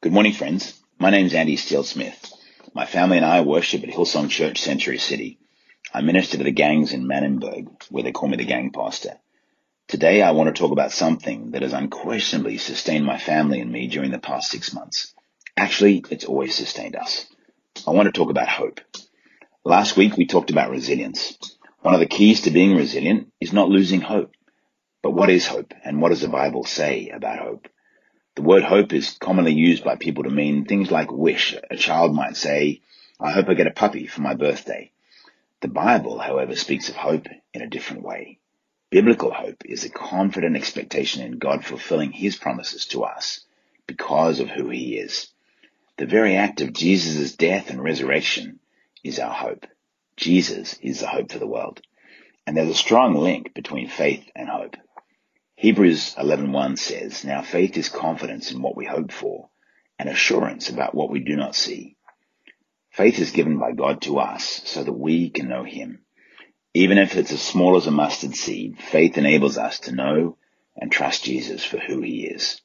Good morning, friends. My name is Andie Steele Smith. My family and I worship at Hillsong Church, Century City. I minister to the gangs in Manenberg, where they call me the gang pastor. Today, I want to talk about something that has unquestionably sustained my family and me during the past six months. Actually, it's always sustained us. I want to talk about hope. Last week, we talked about resilience. One of the keys to being resilient is not losing hope. But what is hope, and what does the Bible say about hope? The word hope is commonly used by people to mean things like wish. A child might say, I hope I get a puppy for my birthday. The Bible, however, speaks of hope in a different way. Biblical hope is a confident expectation in God fulfilling his promises to us because of who he is. The very act of Jesus' death and resurrection is our hope. Jesus is the hope for the world. And there's a strong link between faith and hope. Hebrews 11.1 says, Now faith is confidence in what we hope for and assurance about what we do not see. Faith is given by God to us so that we can know Him. Even if it's as small as a mustard seed, faith enables us to know and trust Jesus for who He is.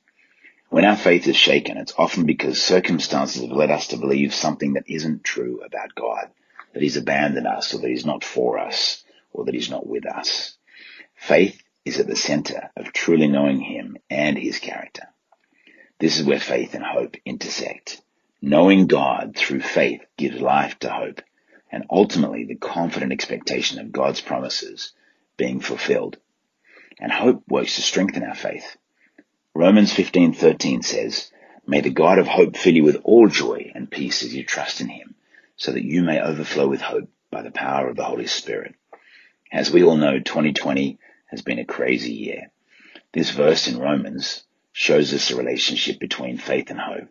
When our faith is shaken, it's often because circumstances have led us to believe something that isn't true about God, that He's abandoned us or that He's not for us or that He's not with us. Faith is at the center of truly knowing him and his character. This is where faith and hope intersect. Knowing God through faith gives life to hope and ultimately the confident expectation of God's promises being fulfilled. And hope works to strengthen our faith. Romans 15:13 says, "May the God of hope fill you with all joy and peace as you trust in him, so that you may overflow with hope by the power of the Holy Spirit." As we all know, 2020 has been a crazy year. This verse in Romans shows us the relationship between faith and hope,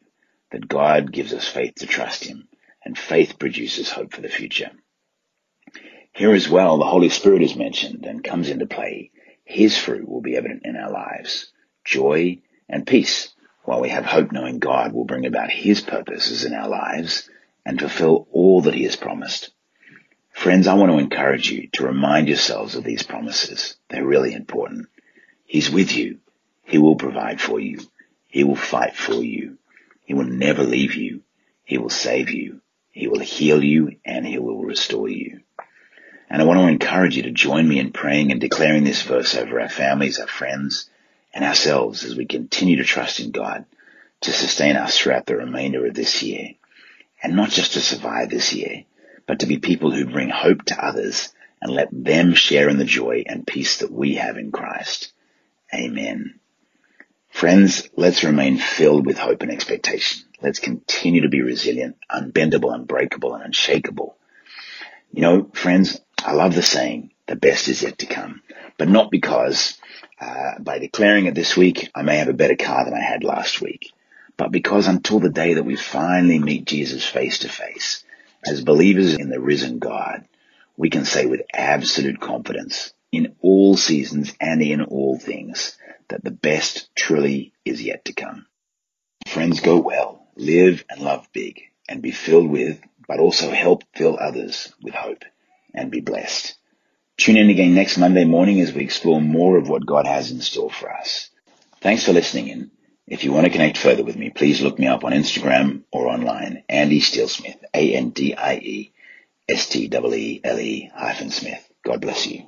that God gives us faith to trust Him, and faith produces hope for the future. Here as well, the Holy Spirit is mentioned and comes into play. His fruit will be evident in our lives, joy and peace, while we have hope knowing God will bring about His purposes in our lives and fulfill all that He has promised. Friends, I want to encourage you to remind yourselves of these promises. They're really important. He's with you. He will provide for you. He will fight for you. He will never leave you. He will save you. He will heal you and he will restore you. And I want to encourage you to join me in praying and declaring this verse over our families, our friends, and ourselves as we continue to trust in God to sustain us throughout the remainder of this year. And not just to survive this year, but to be people who bring hope to others and let them share in the joy and peace that we have in Christ. Amen. Friends, let's remain filled with hope and expectation. Let's continue to be resilient, unbendable, unbreakable, and unshakable. You know, friends, I love the saying, the best is yet to come, but not because uh, by declaring it this week, I may have a better car than I had last week, but because until the day that we finally meet Jesus face to face, as believers in the risen God, we can say with absolute confidence in all seasons and in all things that the best truly is yet to come. Friends, go well, live and love big, and be filled with, but also help fill others with hope, and be blessed. Tune in again next Monday morning as we explore more of what God has in store for us. Thanks for listening in. If you want to connect further with me, please look me up on Instagram or online, Andie Steele Smith, A-N-D-I-E S-T-E-E-L-E hyphen Smith. God bless you.